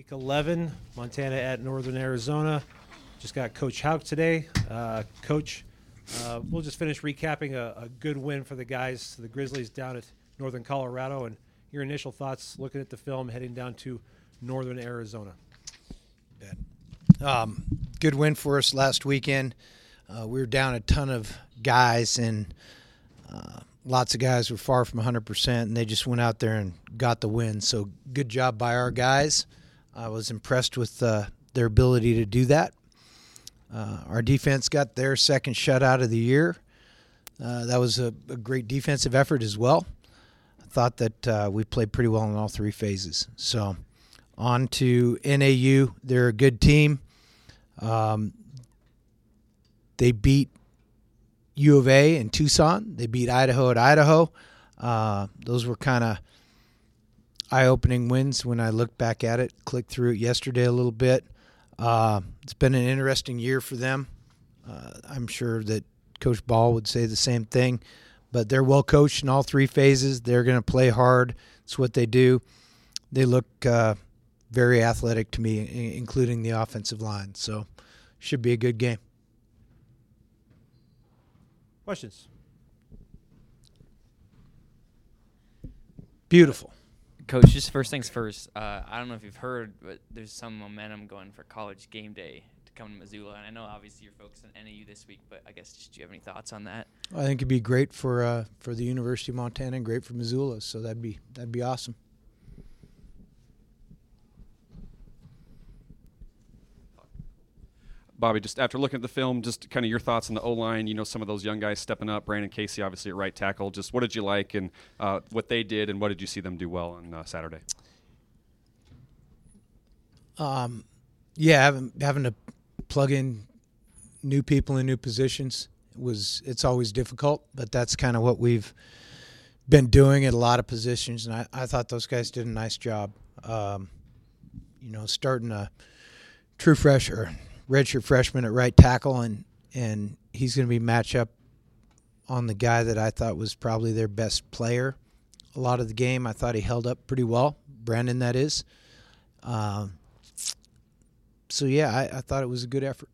Week 11, Montana at Northern Arizona. Just got Coach Hauck today. Uh, Coach, uh, we'll just finish recapping a, a good win for the guys, the Grizzlies down at Northern Colorado, and your initial thoughts looking at the film heading down to Northern Arizona. Um, good win for us last weekend. Uh, we were down a ton of guys, and uh, lots of guys were far from 100%, and they just went out there and got the win. So good job by our guys. I was impressed with uh, their ability to do that. Uh, our defense got their second shutout of the year. Uh, that was a, a, great defensive effort as well. I thought that uh, we played pretty well in all three phases. So, on to NAU. They're a good team. Um, they beat U of A in Tucson. They beat Idaho at Idaho. Uh, those were kind of eye-opening wins when I look back at it. Clicked through it yesterday a little bit. Uh, it's been an interesting year for them. Uh, I'm sure that Coach Ball would say the same thing, but they're well coached in all three phases. They're going to play hard. It's what they do. They look uh, very athletic to me, including the offensive line. So, should be a good game. Questions? Beautiful. Coach, just first things first. Uh, I don't know if you've heard, but there's some momentum going for college game day to come to Missoula. And I know obviously you're focused on NAU this week, but I guess just do you have any thoughts on that? I think it'd be great for uh, for the University of Montana and great for Missoula. So that'd be that'd be awesome. Bobby, just after looking at the film, just kind of your thoughts on the O line. You know, some of those young guys stepping up. Brandon Casey, obviously at right tackle. Just what did you like and uh, what they did, and what did you see them do well on uh, Saturday? Um, yeah, having having to plug in new people in new positions was it's always difficult, but that's kind of what we've been doing at a lot of positions, and I, I thought those guys did a nice job. Um, you know, starting a true fresh or redshirt freshman at right tackle, and and he's going to be match up on the guy that I thought was probably their best player. A lot of the game, I thought he held up pretty well. Brandon, that is. Um, so yeah, I, I thought it was a good effort.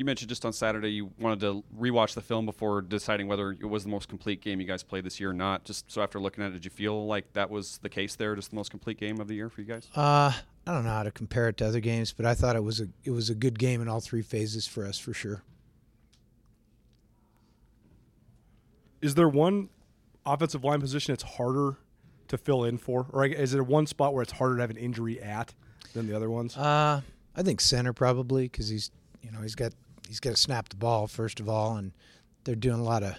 You mentioned just on Saturday you wanted to rewatch the film before deciding whether it was the most complete game you guys played this year or not. Just so after looking at it, did you feel like that was the case there, just the most complete game of the year for you guys? Uh, I don't know how to compare it to other games, but I thought it was a it was a good game in all three phases for us for sure. Is there one offensive line position that's harder to fill in for, or is there one spot where it's harder to have an injury at than the other ones? Uh, I think center probably because he's you know he's got he's got to snap the ball first of all, and they're doing a lot of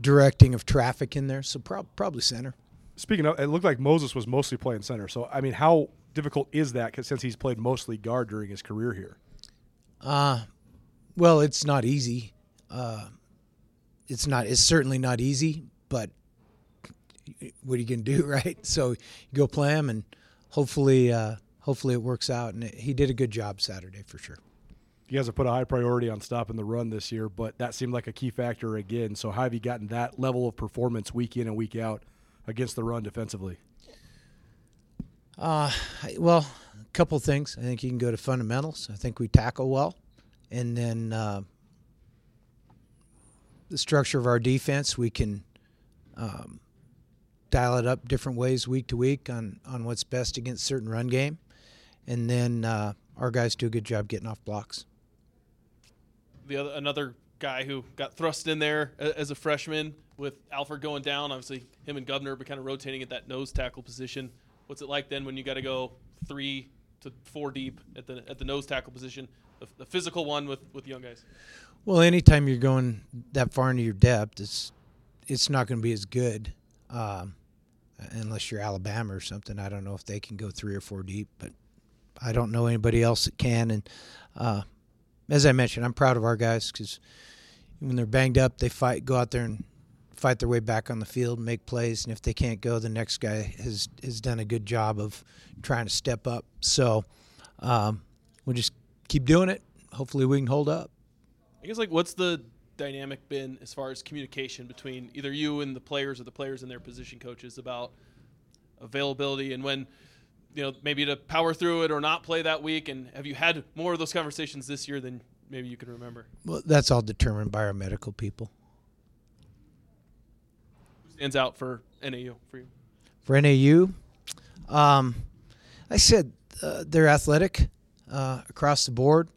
directing of traffic in there, so pro- probably center. Speaking of, it looked like Moses was mostly playing center. So I mean, how difficult is that? Cause since he's played mostly guard during his career here. Uh, well, it's not easy. Uh, it's not. It's certainly not easy. But what are you gonna do, right? So you go play him, and hopefully, uh, hopefully it works out. And it, he did a good job Saturday for sure. You guys have put a high priority on stopping the run this year, but that seemed like a key factor again. So how have you gotten that level of performance week in and week out against the run defensively? Uh, well, a couple things. I think you can go to fundamentals. I think we tackle well, and then uh, the structure of our defense. We can um, dial it up different ways week to week on on what's best against certain run game, and then uh, our guys do a good job getting off blocks. The other another guy who got thrust in there as a freshman with Alford going down. Obviously, him and Governor, but kind of rotating at that nose tackle position. What's it like then when you got to go three to four deep at the at the nose tackle position, the, the, physical one with with young guys? Well, anytime you're going that far into your depth, it's it's not going to be as good um, unless you're Alabama or something. I don't know if they can go three or four deep, but I don't know anybody else that can. And uh, as I mentioned, I'm proud of our guys because when they're banged up, they fight, go out there and fight their way back on the field, make plays, and if they can't go, the next guy has has done a good job of trying to step up. So um, we'll just keep doing it. Hopefully, we can hold up. I guess like what's the dynamic been as far as communication between either you and the players or the players and their position coaches about availability and when you know maybe to power through it or not play that week and have you had more of those conversations this year than maybe you can remember Well, that's all determined by our medical people. who stands out for NAU for you For NAU, um, I said uh, they're athletic uh, across the board.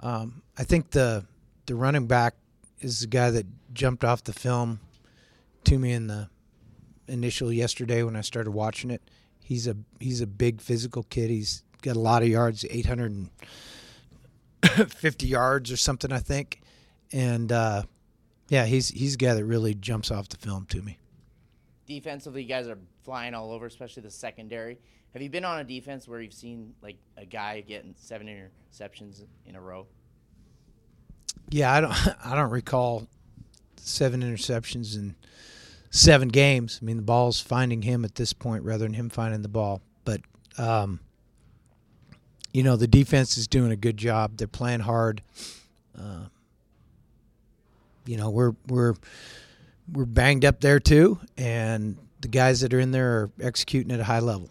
Um, I think the the running back is the guy that jumped off the film to me in the initial yesterday when I started watching it. He's a he's a big physical kid. He's got a lot of yards, 850 yards or something, I think. And uh, yeah, he's he's a guy that really jumps off the film to me. defensively, you guys are flying all over, especially the secondary. Have you been on a defense where you've seen like a guy getting seven interceptions in a row? Yeah, I don't I don't recall seven interceptions in seven games. I mean, the ball's finding him at this point rather than him finding the ball. But um, you know, the defense is doing a good job. They're playing hard. Uh, you know, we're we're we're banged up there too, and the guys that are in there are executing at a high level.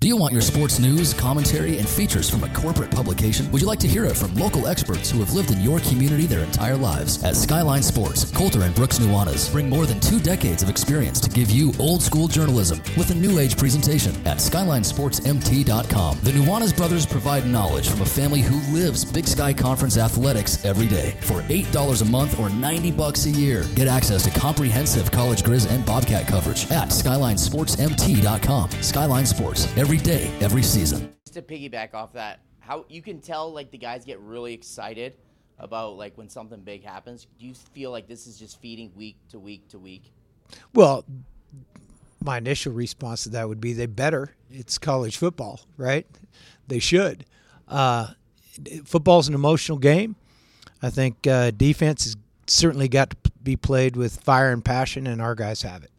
Do you want your sports news, commentary, and features from a corporate publication? Would you like to hear it from local experts who have lived in your community their entire lives? At Skyline Sports, Colter and Brooks Nuanez bring more than two decades of experience to give you old school journalism with a new age presentation at SkylineSportsMT.com. The Nuanez brothers provide knowledge from a family who lives Big Sky Conference athletics every day. For $8 a month or 90 bucks a year, get access to comprehensive college Grizz and Bobcat coverage at SkylineSportsMT.com. Skyline Sports, every day, every season. Just to piggyback off that, how you can tell like the guys get really excited about like when something big happens. Do you feel like this is just feeding week to week to week? Well, my initial response to that would be they better. It's college football, right? They should. Uh, football's an emotional game. I think uh, defense has certainly got to be played with fire and passion, and our guys have it.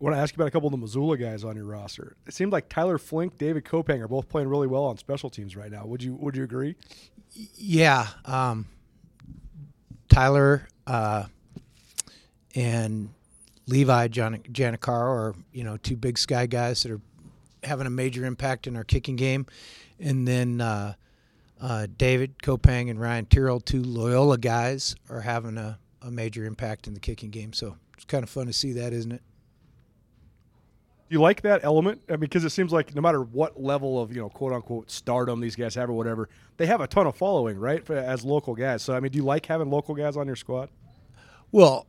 I want to ask you about a couple of the Missoula guys on your roster. It seemed like Tyler Flink, David Kopang are both playing really well on special teams right now. Would you Would you agree? Yeah, um, Tyler uh, and Levi Jan- Janacaro are you know two big sky guys that are having a major impact in our kicking game, and then uh, uh, David Kopang and Ryan Tyrrell, two Loyola guys, are having a, a major impact in the kicking game. So it's kind of fun to see that, isn't it? Do you like that element? I mean, because it seems like no matter what level of you know quote unquote stardom these guys have or whatever, they have a ton of following, right? For, as local guys. So I mean, do you like having local guys on your squad? Well,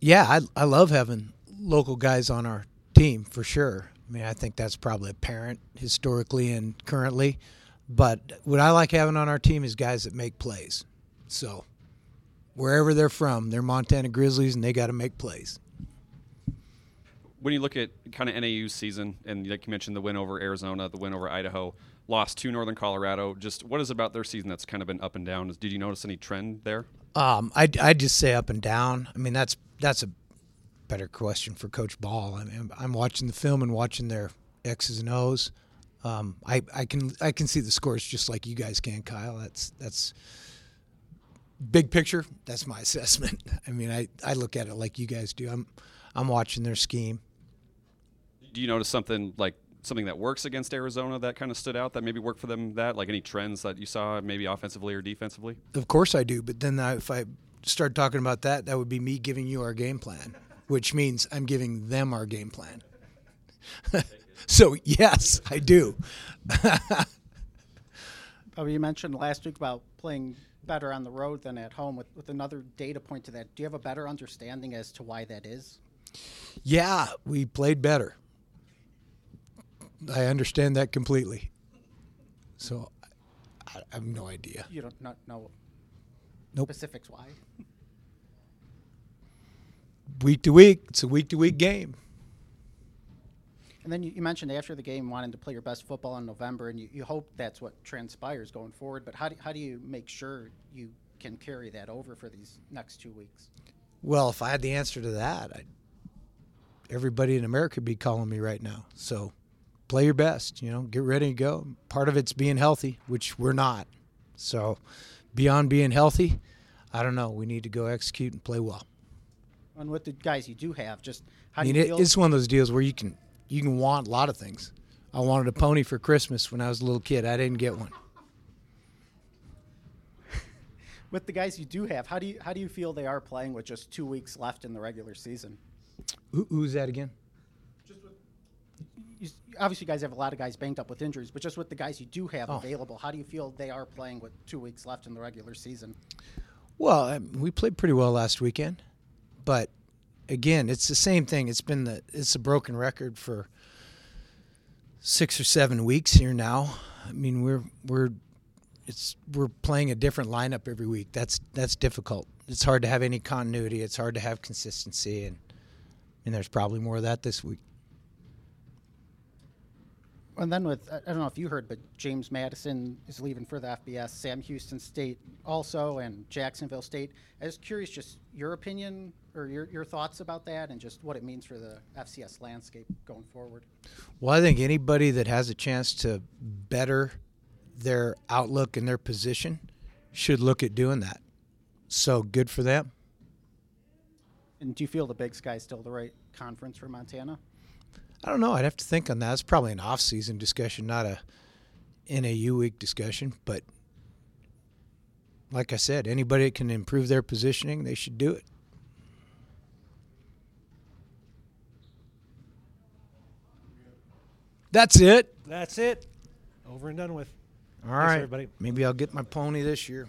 yeah, I, I love having local guys on our team for sure. I mean, I think that's probably apparent historically and currently. But what I like having on our team is guys that make plays. So wherever they're from, they're Montana Grizzlies and they got to make plays. When you look at kind of NAU's season, and like you mentioned, the win over Arizona, the win over Idaho, lost to Northern Colorado. Just what is about their season that's kind of been up and down? Did you notice any trend there? Um, I I just say up and down. I mean, that's that's a better question for Coach Ball. I mean, I'm watching the film and watching their X's and O's. Um, I I can I can see the scores just like you guys can, Kyle. That's that's big picture. That's my assessment. I mean, I, I look at it like you guys do. I'm I'm watching their scheme. Do you notice something like something that works against Arizona that kind of stood out that maybe worked for them? That like any trends that you saw, maybe offensively or defensively? Of course I do, but then I, if I start talking about that, that would be me giving you our game plan, which means I'm giving them our game plan. so yes, I do. Oh, you mentioned last week about playing better on the road than at home. With, with another data point to that, do you have a better understanding as to why that is? Yeah, we played better. I understand that completely. So I, I have no idea. You don't not know Nope. specifics why. week to week. It's a week to week game. And then you, you mentioned after the game wanting to play your best football in November, and you, you hope that's what transpires going forward. But how do, how do you make sure you can carry that over for these next two weeks? Well, if I had the answer to that, I'd, everybody in America would be calling me right now. So play your best, you know, get ready to go. Part of it's being healthy, which we're not. So beyond being healthy, I don't know. We need to go execute and play well. And with the guys you do have, just how I do you feel? it's one of those deals where you can you can want a lot of things. I wanted a pony for Christmas when I was a little kid. I didn't get one. with the guys you do have, how do you how do you feel they are playing with just two weeks left in the regular season? Who, who's that again? You, obviously, you guys have a lot of guys banged up with injuries, but just with the guys you do have Oh. available, how do you feel they are playing with two weeks left in the regular season? Well, um, we played pretty well last weekend, but again, it's the same thing. It's been the it's a broken record for six or seven weeks here now. I mean, we're we're it's we're playing a different lineup every week. That's that's difficult. It's hard to have any continuity. It's hard to have consistency, and and there's probably more of that this week. And then with I don't know if you heard, but James Madison is leaving for the FBS. Sam Houston State also, and Jacksonville State. I was curious, just your opinion or your, your thoughts about that, and just what it means for the FCS landscape going forward. Well, I think anybody that has a chance to better their outlook and their position should look at doing that. So good for them. And do you feel the Big Sky is still the right conference for Montana? I don't know. I'd have to think on that. It's probably an off-season discussion, not a NAU week discussion. But like I said, anybody that can improve their positioning, they should do it. That's it. That's it. Over and done with. All Thanks, right, everybody. Maybe I'll get my pony this year.